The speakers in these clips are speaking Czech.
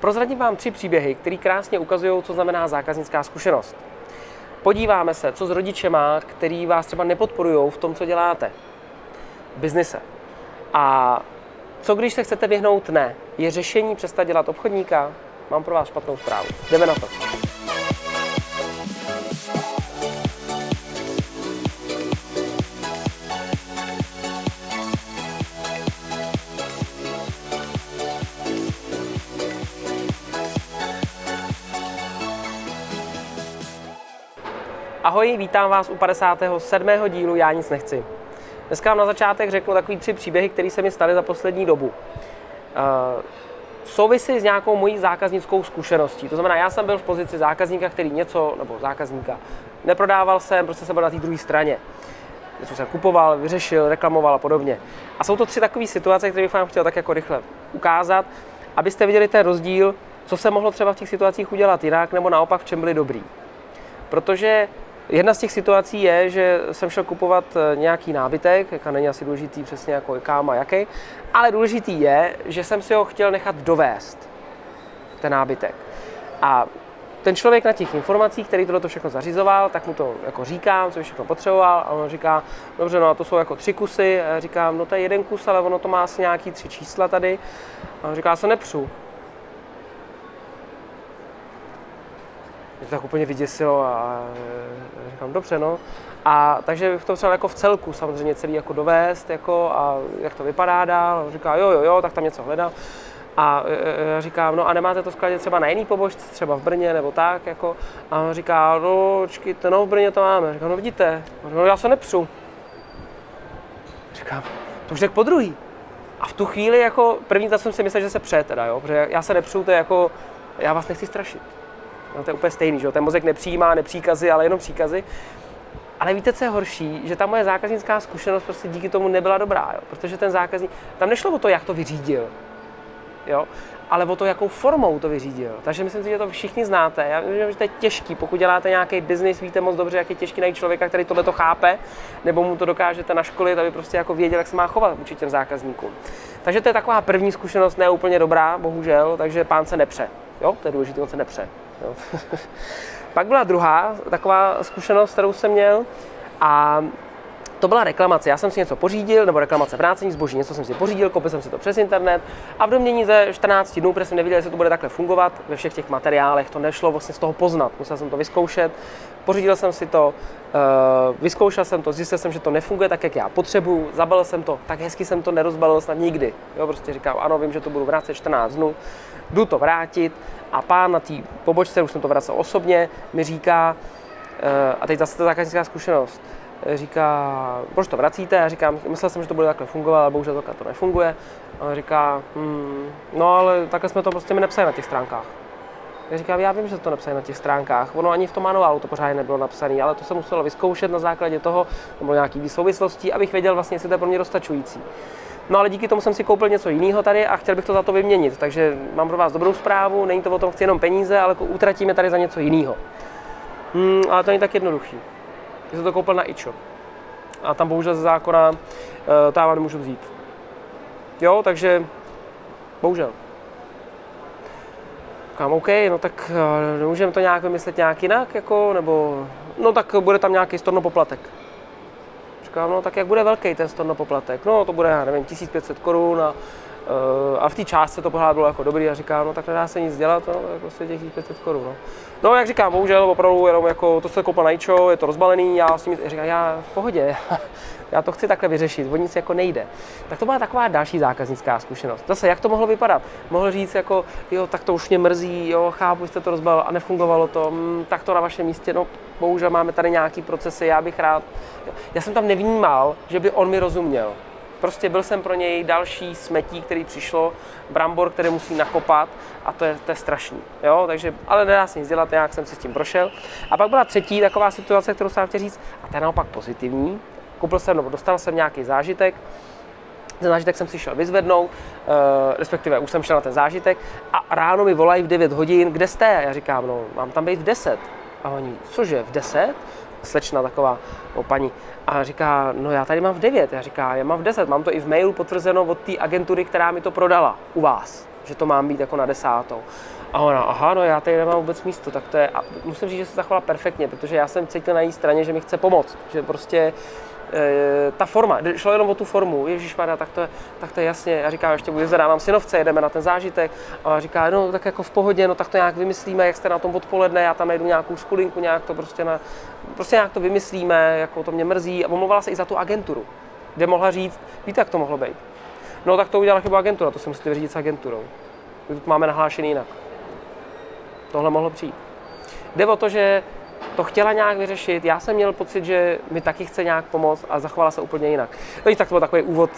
Prozradím vám tři příběhy, které krásně ukazují, co znamená zákaznická zkušenost. Podíváme se, co s rodičema, který vás třeba nepodporují v tom, co děláte. V biznise. A co když se chcete vyhnout ne? Je řešení přestat dělat obchodníka? Mám pro vás špatnou zprávu. Jdeme na to. Ahoj, vítám vás u 57. dílu Já nic nechci. Dneska vám na začátek řeknu takový tři příběhy, které se mi staly za poslední dobu. Uh, souvisí s nějakou mojí zákaznickou zkušeností. To znamená, já jsem byl v pozici zákazníka, který něco, nebo zákazníka, neprodával jsem, prostě jsem byl na té druhé straně. Něco jsem kupoval, vyřešil, reklamoval a podobně. A jsou to tři takové situace, které bych vám chtěl tak jako rychle ukázat, abyste viděli ten rozdíl, co se mohlo třeba v těch situacích udělat jinak, nebo naopak v čem byli dobrý. Protože Jedna z těch situací je, že jsem šel kupovat eh, nějaký nábytek, jaká není asi důležitý přesně jako kam a jaký, ale důležitý je, že jsem si ho chtěl nechat dovést, ten nábytek. A ten člověk na těch informacích, který to všechno zařizoval, tak mu to jako říkám, co všechno potřeboval a on říká, dobře, no to jsou jako tři kusy. A já říkám, no to je jeden kus, ale ono to má asi nějaký tři čísla tady. A on říká, já se nepřu. Mě to tak úplně vyděsilo a říkám, dobře, no. A takže to třeba jako v celku samozřejmě celý jako dovést, jako a jak to vypadá dál. Říká, jo, jo, jo, tak tam něco hledám. A já říkám, no a nemáte to skladě třeba na jiný pobočce, třeba v Brně nebo tak, jako. A on říká, no, čekajte, no v Brně to máme. Říkám, no vidíte, no já se nepřu. Říkám, to už tak po druhý. A v tu chvíli jako první tak jsem si myslel, že se pře teda, jo, protože já se nepřu, to je jako, já vás nechci strašit. No, to je úplně stejný, že ten mozek nepřijímá nepříkazy, ale jenom příkazy. Ale víte, co je horší? Že ta moje zákaznická zkušenost prostě díky tomu nebyla dobrá, jo? protože ten zákazník, tam nešlo o to, jak to vyřídil, jo? ale o to, jakou formou to vyřídil. Takže myslím si, že to všichni znáte. Já vím, že to je těžký, pokud děláte nějaký biznis, víte moc dobře, jak je těžký najít člověka, který tohle to chápe, nebo mu to dokážete naškolit, aby prostě jako věděl, jak se má chovat vůči těm zákazníkům. Takže to je taková první zkušenost, ne úplně dobrá, bohužel, takže pán se nepře. Jo, to je důležité, on se nepře. Jo. Pak byla druhá taková zkušenost, kterou jsem měl a to byla reklamace. Já jsem si něco pořídil, nebo reklamace vrácení zboží, něco jsem si pořídil, koupil jsem si to přes internet a v domění ze 14 dnů, protože jsem nevěděl, jestli to bude takhle fungovat, ve všech těch materiálech to nešlo vlastně z toho poznat. Musel jsem to vyzkoušet, pořídil jsem si to, uh, vyzkoušel jsem to, zjistil jsem, že to nefunguje tak, jak já potřebuju, zabalil jsem to, tak hezky jsem to nerozbalil snad nikdy. Jo, prostě říkám, ano, vím, že to budu vrátit 14 dnů, jdu to vrátit a pán na té pobočce, už jsem to vracel osobně, mi říká, uh, a teď zase ta zákaznická zkušenost, říká, proč to vracíte? Já říkám, myslel jsem, že to bude takhle fungovat, ale bohužel to nefunguje. A on říká, hmm, no ale takhle jsme to prostě mi nepsali na těch stránkách. Já říkám, já vím, že to napsali na těch stránkách. Ono ani v tom manuálu to pořád nebylo napsané, ale to jsem musel vyzkoušet na základě toho, nebo nějaký souvislosti, abych věděl vlastně, jestli to je pro mě dostačující. No ale díky tomu jsem si koupil něco jiného tady a chtěl bych to za to vyměnit. Takže mám pro vás dobrou zprávu, není to o tom, chci jenom peníze, ale utratíme tady za něco jiného. Hmm, ale to není tak jednoduchý. Já jsem to koupil na iChop. A tam bohužel ze zákona to já nemůžu vzít. Jo, takže bohužel. Říkám, OK, no tak uh, nemůžeme to nějak vymyslet nějak jinak, jako, nebo, no tak bude tam nějaký storno poplatek. Říkám, no tak jak bude velký ten storno poplatek? No to bude, já nevím, 1500 korun a Eh, a v té částce to pořád bylo jako dobrý a říkám, no tak nedá se nic dělat, no, jako prostě těch 500 korun. No. no. jak říkám, bohužel opravdu jenom jako to se koupil na ičo, je to rozbalený, já s tím říkám, já v pohodě, já to chci takhle vyřešit, o nic jako nejde. Tak to byla taková další zákaznická zkušenost. Zase, jak to mohlo vypadat? Mohl říct jako, jo, tak to už mě mrzí, jo, chápu, jste to rozbalil a nefungovalo to, hm, tak to na vašem místě, no, bohužel máme tady nějaký procesy, já bych rád. Já jsem tam nevnímal, že by on mi rozuměl. Prostě byl jsem pro něj další smetí, který přišlo, brambor, který musí nakopat a to je, to je strašný. Jo? Takže, ale nedá se nic dělat, jak jsem si s tím prošel. A pak byla třetí taková situace, kterou jsem chtěl říct, a ta je naopak pozitivní. Koupil jsem, nebo dostal jsem nějaký zážitek, ten zážitek jsem si šel vyzvednout, uh, respektive už jsem šel na ten zážitek a ráno mi volají v 9 hodin, kde jste? Já říkám, no mám tam být v 10. A oni, cože, v 10? Slečna taková, o paní, a říká, no já tady mám v 9, já říká, já mám v 10, mám to i v mailu potvrzeno od té agentury, která mi to prodala u vás. že to mám být jako na desátou. A ona, aha, no já tady nemám vůbec místo, tak to je, a musím říct, že se zachovala perfektně, protože já jsem cítil na její straně, že mi chce pomoct, že prostě e, ta forma, šlo jenom o tu formu, Ježíš tak to, je, tak to je jasně, já říkám, ještě bude zadávám synovce, jedeme na ten zážitek, a ona říká, no tak jako v pohodě, no tak to nějak vymyslíme, jak jste na tom odpoledne, já tam najdu nějakou skulinku, nějak to prostě, na, prostě nějak to vymyslíme, jako to mě mrzí, a omlouvala se i za tu agenturu, kde mohla říct, víte, jak to mohlo být. No tak to udělala chyba agentura, to se musíte vyřídit s agenturou. My to máme nahlášený jinak. Tohle mohlo přijít. Jde o to, že to chtěla nějak vyřešit, já jsem měl pocit, že mi taky chce nějak pomoct a zachovala se úplně jinak. No tak to byl takový úvod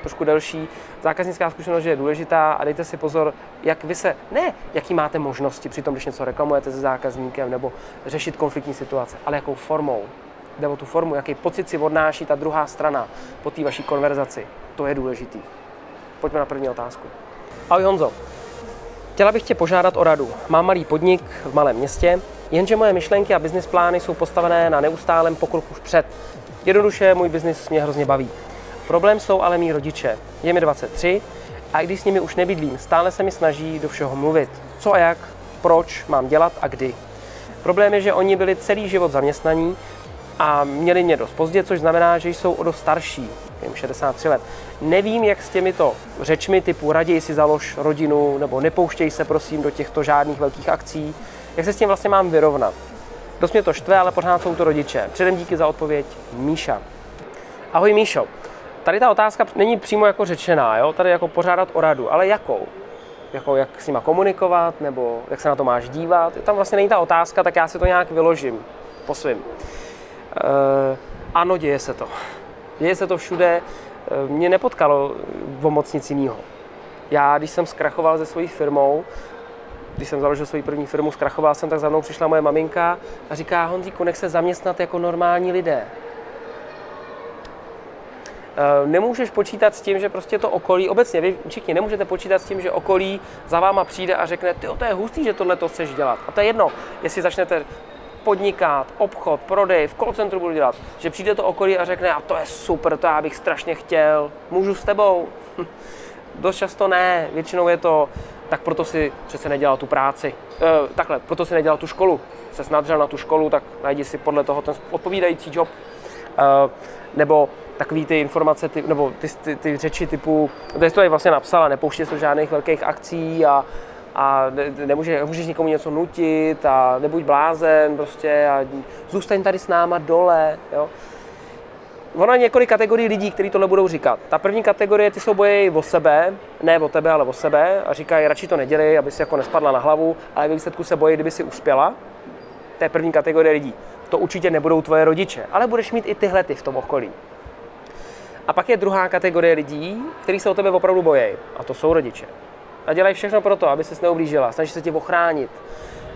trošku delší. Zákaznická zkušenost je důležitá a dejte si pozor, jak vy se, ne jaký máte možnosti při tom, když něco reklamujete se zákazníkem nebo řešit konfliktní situace, ale jakou formou. Jde o tu formu, jaký pocit si odnáší ta druhá strana po té vaší konverzaci. To je důležitý. Pojďme na první otázku. Ahoj Honzo, chtěla bych tě požádat o radu. Mám malý podnik v malém městě, jenže moje myšlenky a business plány jsou postavené na neustálém pokroku vpřed. Jednoduše, můj biznis mě hrozně baví. Problém jsou ale mý rodiče. Je mi 23 a i když s nimi už nebydlím, stále se mi snaží do všeho mluvit. Co a jak, proč mám dělat a kdy. Problém je, že oni byli celý život zaměstnaní a měli mě dost pozdě, což znamená, že jsou o dost starší, jim 63 let. Nevím, jak s těmito řečmi typu raději si založ rodinu nebo nepouštěj se prosím do těchto žádných velkých akcí, jak se s tím vlastně mám vyrovnat. Dost mě to štve, ale pořád jsou to rodiče. Předem díky za odpověď, Míša. Ahoj Míšo, tady ta otázka není přímo jako řečená, jo? tady jako pořádat o radu, ale jakou? Jako jak s nima komunikovat, nebo jak se na to máš dívat. Tam vlastně není ta otázka, tak já si to nějak vyložím po svým. Uh, ano, děje se to. Děje se to všude. Uh, mě nepotkalo v moc nic jiného. Já, když jsem zkrachoval se svojí firmou, když jsem založil svoji první firmu, zkrachoval jsem, tak za mnou přišla moje maminka a říká, Honzíku, nech se zaměstnat jako normální lidé. Uh, nemůžeš počítat s tím, že prostě to okolí, obecně vy všichni nemůžete počítat s tím, že okolí za váma přijde a řekne, ty to je hustý, že tohle to chceš dělat. A to je jedno, jestli začnete podnikat, obchod, prodej, v call centru budu dělat, že přijde to okolí a řekne, a to je super, to já bych strašně chtěl, můžu s tebou? Dost často ne, většinou je to, tak proto si přece nedělal tu práci. E, takhle, proto si nedělal tu školu. Se snadřel na tu školu, tak najdi si podle toho ten odpovídající job. E, nebo takový ty informace, ty, nebo ty, ty, ty řeči typu, to je to vlastně napsala, nepouště se žádných velkých akcí a a ne, nemůže, nemůžeš nikomu něco nutit a nebuď blázen prostě a zůstaň tady s náma dole, jo. Ono je několik kategorií lidí, kteří tohle budou říkat. Ta první kategorie, ty jsou bojí o sebe, ne o tebe, ale o sebe a říkají, radši to nedělej, aby si jako nespadla na hlavu, ale ve výsledku se bojí, kdyby si uspěla. To je první kategorie lidí. To určitě nebudou tvoje rodiče, ale budeš mít i tyhle ty v tom okolí. A pak je druhá kategorie lidí, kteří se o tebe opravdu bojí, a to jsou rodiče a dělají všechno pro to, aby se neublížila, snaží se tě ochránit.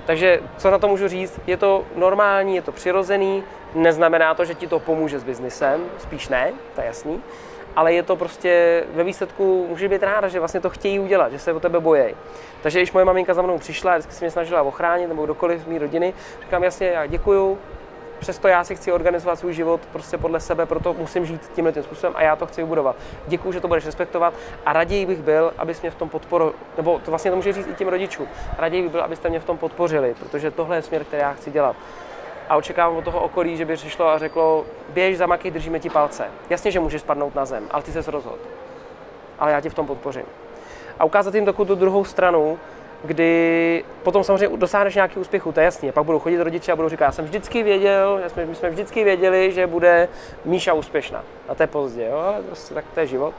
Takže co na to můžu říct, je to normální, je to přirozený, neznamená to, že ti to pomůže s biznisem, spíš ne, to je jasný, ale je to prostě ve výsledku, může být ráda, že vlastně to chtějí udělat, že se o tebe bojí. Takže když moje maminka za mnou přišla, vždycky se mě snažila ochránit, nebo kdokoliv z mý rodiny, říkám jasně, já děkuju, Přesto já si chci organizovat svůj život prostě podle sebe, proto musím žít tímhle tím způsobem a já to chci vybudovat. Děkuji, že to budeš respektovat a raději bych byl, abys mě v tom podporu, nebo to vlastně to může říct i těm rodičům, raději bych byl, abyste mě v tom podpořili, protože tohle je směr, který já chci dělat. A očekávám od toho okolí, že by přišlo a řeklo, běž za maky, držíme ti palce. Jasně, že můžeš spadnout na zem, ale ty se rozhod. Ale já tě v tom podpořím. A ukázat jim takovou tu druhou stranu, kdy potom samozřejmě dosáhneš nějaký úspěchu, to je jasně. Pak budou chodit rodiče a budou říkat, já jsem vždycky věděl, my jsme vždycky věděli, že bude Míša úspěšná. A to je pozdě, jo, ale prostě tak to je život.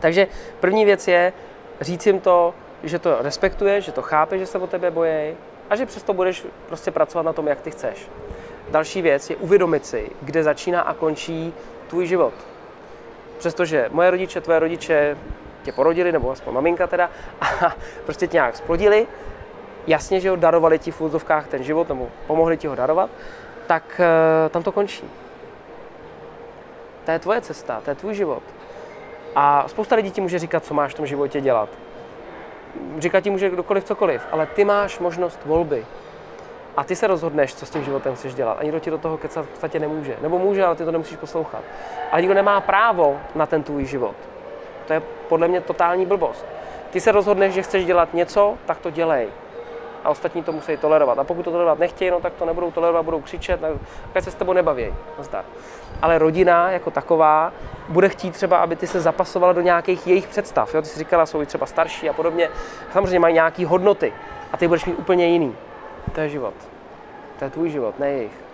Takže první věc je říct jim to, že to respektuje, že to chápe, že se o tebe bojí a že přesto budeš prostě pracovat na tom, jak ty chceš. Další věc je uvědomit si, kde začíná a končí tvůj život. Přestože moje rodiče, tvoje rodiče, tě porodili, nebo aspoň maminka teda, a prostě tě nějak splodili, jasně, že ho darovali ti v úzovkách ten život, nebo pomohli ti ho darovat, tak uh, tam to končí. To je tvoje cesta, to je tvůj život. A spousta lidí ti může říkat, co máš v tom životě dělat. Říkat ti může kdokoliv cokoliv, ale ty máš možnost volby. A ty se rozhodneš, co s tím životem chceš dělat. A nikdo ti do toho kecat v podstatě nemůže. Nebo může, ale ty to nemusíš poslouchat. Ale nikdo nemá právo na ten tvůj život. To je podle mě totální blbost. Ty se rozhodneš, že chceš dělat něco, tak to dělej. A ostatní to musí tolerovat. A pokud to tolerovat nechtějí, no tak to nebudou tolerovat, budou křičet, tak se s tebou nebaví. Nazdar. Ale rodina jako taková bude chtít třeba, aby ty se zapasovala do nějakých jejich představ. Jo? Ty jsi říkala, jsou třeba starší a podobně. Samozřejmě mají nějaké hodnoty a ty budeš mít úplně jiný. To je život. To je tvůj život, ne jejich.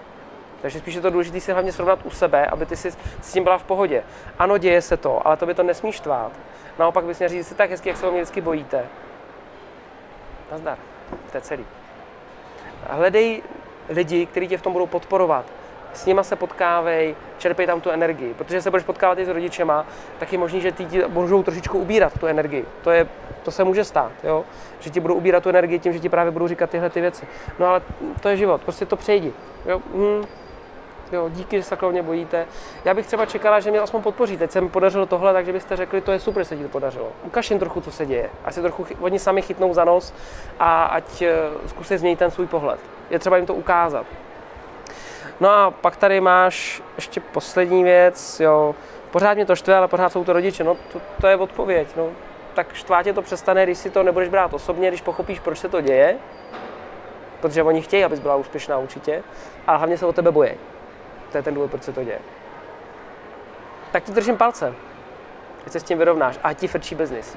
Takže spíš je to důležité si hlavně srovnat u sebe, aby ty si s tím byla v pohodě. Ano, děje se to, ale to by to nesmíš tvát. Naopak bys měl říct, jsi tak hezky, jak se o mě vždycky bojíte. Nazdar. To je celý. Hledej lidi, kteří tě v tom budou podporovat. S nima se potkávej, čerpej tam tu energii. Protože se budeš potkávat i s rodičema, tak je možný, že ti můžou trošičku ubírat tu energii. To, je, to se může stát, jo? že ti budou ubírat tu energii tím, že ti právě budou říkat tyhle ty věci. No ale to je život, prostě to přejdi. Jo? Hmm Jo, díky, že se takhle mě bojíte. Já bych třeba čekala, že mě aspoň podpoří. Teď se mi podařilo tohle, takže byste řekli, to je super, že se ti to podařilo. Ukaž jim trochu, co se děje. Ať se trochu oni sami chytnou za nos a ať uh, zkusí změnit ten svůj pohled. Je třeba jim to ukázat. No a pak tady máš ještě poslední věc, jo. Pořád mě to štve, ale pořád jsou to rodiče. No to, to je odpověď. No. Tak štvátě to přestane, když si to nebudeš brát osobně, když pochopíš, proč se to děje, protože oni chtějí, abys byla úspěšná určitě, a hlavně se o tebe bojí. To je ten důvod, proč se to děje. Tak ti držím palce. Ať se s tím vyrovnáš a ti frčí biznis.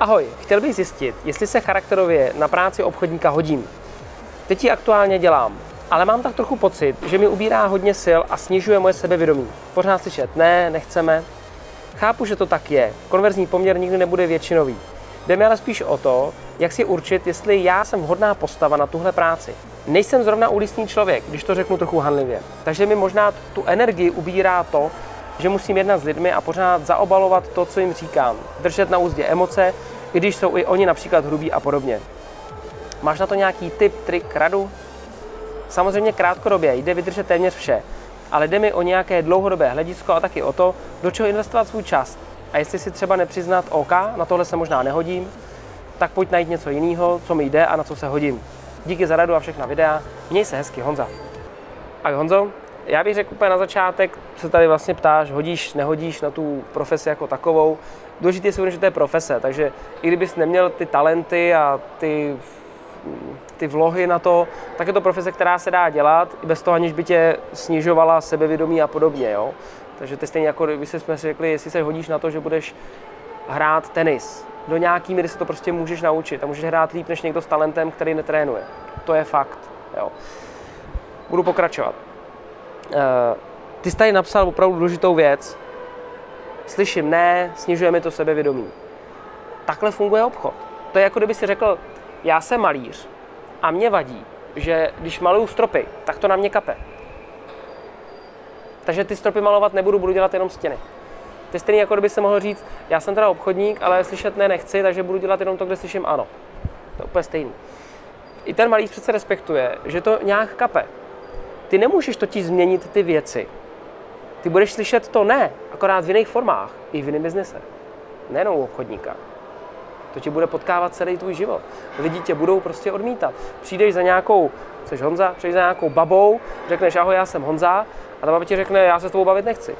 Ahoj, chtěl bych zjistit, jestli se charakterově na práci obchodníka hodím. Teď ji aktuálně dělám, ale mám tak trochu pocit, že mi ubírá hodně sil a snižuje moje sebevědomí. Pořád slyšet ne, nechceme. Chápu, že to tak je. Konverzní poměr nikdy nebude většinový. Jde mi ale spíš o to, jak si určit, jestli já jsem vhodná postava na tuhle práci. Nejsem zrovna ulicní člověk, když to řeknu trochu hanlivě. Takže mi možná tu energii ubírá to, že musím jednat s lidmi a pořád zaobalovat to, co jim říkám. Držet na úzdě emoce, i když jsou i oni například hrubí a podobně. Máš na to nějaký tip, trik, radu? Samozřejmě krátkodobě jde vydržet téměř vše, ale jde mi o nějaké dlouhodobé hledisko a taky o to, do čeho investovat svůj čas. A jestli si třeba nepřiznat OK, na tohle se možná nehodím, tak pojď najít něco jiného, co mi jde a na co se hodím. Díky za radu a všechna videa. Měj se hezky, Honza. A Honzo, já bych řekl úplně na začátek, se tady vlastně ptáš, hodíš, nehodíš na tu profesi jako takovou. Důležité je si že to je profese, takže i kdybys neměl ty talenty a ty, ty vlohy na to, tak je to profese, která se dá dělat, i bez toho, aniž by tě snižovala sebevědomí a podobně. Jo? Takže to stejně jako kdyby jsme řekli, jestli se hodíš na to, že budeš hrát tenis, do nějaký míry se to prostě můžeš naučit a můžeš hrát líp než někdo s talentem, který netrénuje. To je fakt. Jo. Budu pokračovat. Uh, ty jsi tady napsal opravdu důležitou věc. Slyším ne, snižuje mi to sebevědomí. Takhle funguje obchod. To je jako kdyby si řekl, já jsem malíř a mě vadí, že když maluju stropy, tak to na mě kape. Takže ty stropy malovat nebudu, budu dělat jenom stěny. To je stejný, jako kdyby se mohl říct, já jsem teda obchodník, ale slyšet ne nechci, takže budu dělat jenom to, kde slyším ano. To je úplně stejný. I ten malý přece respektuje, že to nějak kape. Ty nemůžeš totiž změnit ty věci. Ty budeš slyšet to ne, akorát v jiných formách, i v jiném biznise. Nejenom u obchodníka. To ti bude potkávat celý tvůj život. Lidi tě budou prostě odmítat. Přijdeš za nějakou, jsi Honza, přijdeš za nějakou babou, řekneš ahoj, já jsem Honza, a ta baba ti řekne, já se s tebou bavit nechci.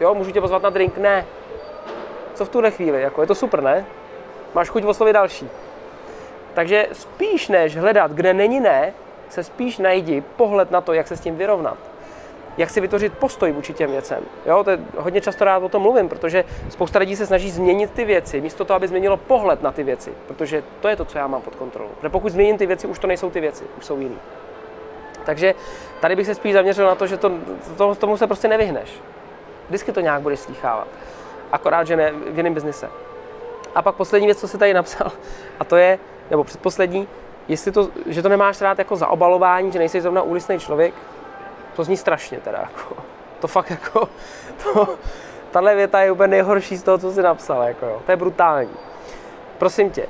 Jo, můžu tě pozvat na drink? Ne. Co v tuhle chvíli? Jako, je to super, ne? Máš chuť oslovit další. Takže spíš než hledat, kde není ne, se spíš najdi pohled na to, jak se s tím vyrovnat. Jak si vytvořit postoj vůči těm věcem. Jo, to je, hodně často rád o tom mluvím, protože spousta lidí se snaží změnit ty věci, místo toho, aby změnilo pohled na ty věci. Protože to je to, co já mám pod kontrolou. Protože pokud změním ty věci, už to nejsou ty věci, už jsou jiný. Takže tady bych se spíš zaměřil na to, že to, to, tomu se prostě nevyhneš. Vždycky to nějak budeš slýchávat. Akorát, že ne v jiném biznise. A pak poslední věc, co jsi tady napsal, a to je, nebo předposlední, jestli to, že to nemáš rád jako zaobalování, že nejsi zrovna úlisný člověk, to zní strašně teda. Jako, to fakt jako, to, tahle věta je úplně nejhorší z toho, co jsi napsal. Jako, jo. To je brutální. Prosím tě,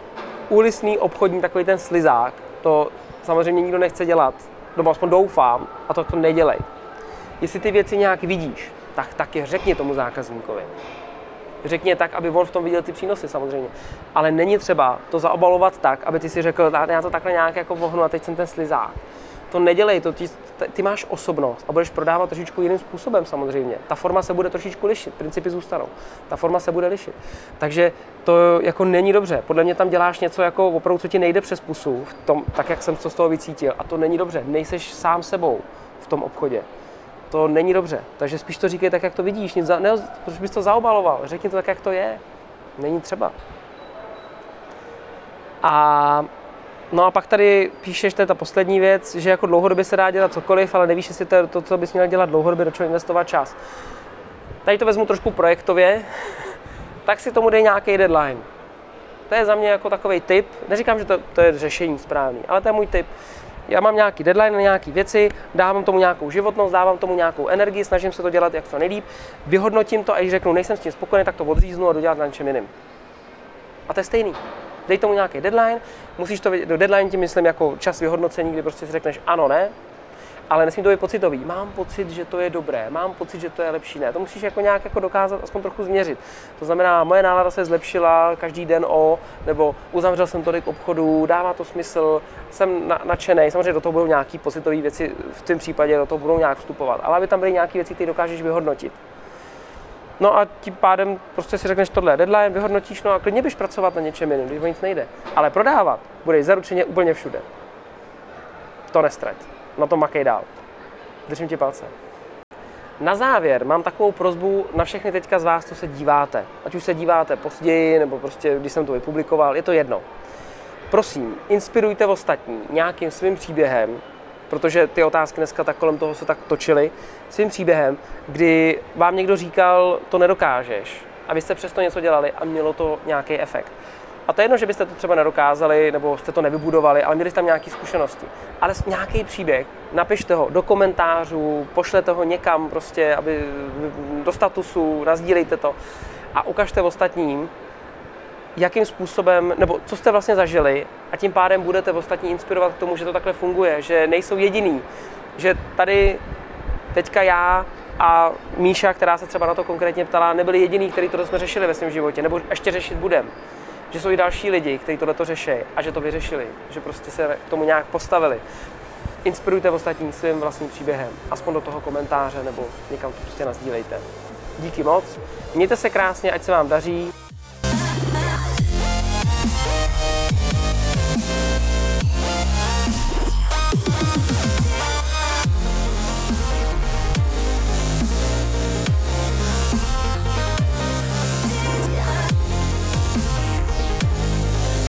úlisný obchodní takový ten slizák, to samozřejmě nikdo nechce dělat, nebo aspoň doufám, a to to nedělej. Jestli ty věci nějak vidíš, tak taky řekni tomu zákazníkovi. Řekni tak, aby on v tom viděl ty přínosy samozřejmě. Ale není třeba to zaobalovat tak, aby ty si řekl, já to takhle nějak jako vohnu a teď jsem ten slizák. To nedělej, to ty, ty máš osobnost a budeš prodávat trošičku jiným způsobem samozřejmě. Ta forma se bude trošičku lišit, principy zůstanou. Ta forma se bude lišit. Takže to jako není dobře. Podle mě tam děláš něco jako opravdu, co ti nejde přes pusu, v tom, tak jak jsem to z toho vycítil. A to není dobře. Nejseš sám sebou v tom obchodě. To není dobře. Takže spíš to říkej tak, jak to vidíš. Nic za, ne, proč bys to zaobaloval? Řekni to tak, jak to je. Není třeba. A No a pak tady píšeš, to je ta poslední věc, že jako dlouhodobě se dá dělat cokoliv, ale nevíš, jestli to je to, co bys měl dělat dlouhodobě, do čeho investovat čas. Tady to vezmu trošku projektově, tak si tomu dej nějaký deadline. To je za mě jako takový tip. Neříkám, že to, to je řešení správný, ale to je můj tip. Já mám nějaký deadline na nějaké věci, dávám tomu nějakou životnost, dávám tomu nějakou energii, snažím se to dělat jak co nejlíp, vyhodnotím to a když řeknu, nejsem s tím spokojený, tak to odříznu a dodělat na něčem jiným. A to je stejný dej tomu nějaký deadline, musíš to vědět, do deadline tím myslím jako čas vyhodnocení, kdy prostě si řekneš ano, ne, ale nesmí to být pocitový. Mám pocit, že to je dobré, mám pocit, že to je lepší. Ne, to musíš jako nějak jako dokázat, aspoň trochu změřit. To znamená, moje nálada se zlepšila každý den o, nebo uzavřel jsem tolik obchodů, dává to smysl, jsem na, nadšený. Samozřejmě do toho budou nějaké pocitové věci, v tom případě do toho budou nějak vstupovat, ale aby tam byly nějaké věci, které dokážeš vyhodnotit. No a tím pádem prostě si řekneš tohle deadline, vyhodnotíš, no a klidně bys pracovat na něčem jiném, když o nic nejde. Ale prodávat budeš zaručeně úplně všude. To nestrať. Na to makej dál. Držím ti palce. Na závěr mám takovou prozbu na všechny teďka z vás, co se díváte. Ať už se díváte později, nebo prostě když jsem to vypublikoval, je to jedno. Prosím, inspirujte ostatní nějakým svým příběhem, protože ty otázky dneska tak kolem toho se tak točily, svým příběhem, kdy vám někdo říkal, to nedokážeš, a vy jste přesto něco dělali a mělo to nějaký efekt. A to je jedno, že byste to třeba nedokázali, nebo jste to nevybudovali, ale měli jste tam nějaké zkušenosti. Ale nějaký příběh, napište ho do komentářů, pošlete ho někam prostě, aby do statusu, nazdílejte to a ukažte ostatním, jakým způsobem, nebo co jste vlastně zažili a tím pádem budete ostatní inspirovat k tomu, že to takhle funguje, že nejsou jediný, že tady teďka já a Míša, která se třeba na to konkrétně ptala, nebyli jediný, který to jsme řešili ve svém životě, nebo ještě řešit budem. Že jsou i další lidi, kteří tohle to řeší a že to vyřešili, že prostě se k tomu nějak postavili. Inspirujte ostatní svým vlastním příběhem, aspoň do toho komentáře nebo někam to prostě nazdílejte. Díky moc, mějte se krásně, ať se vám daří.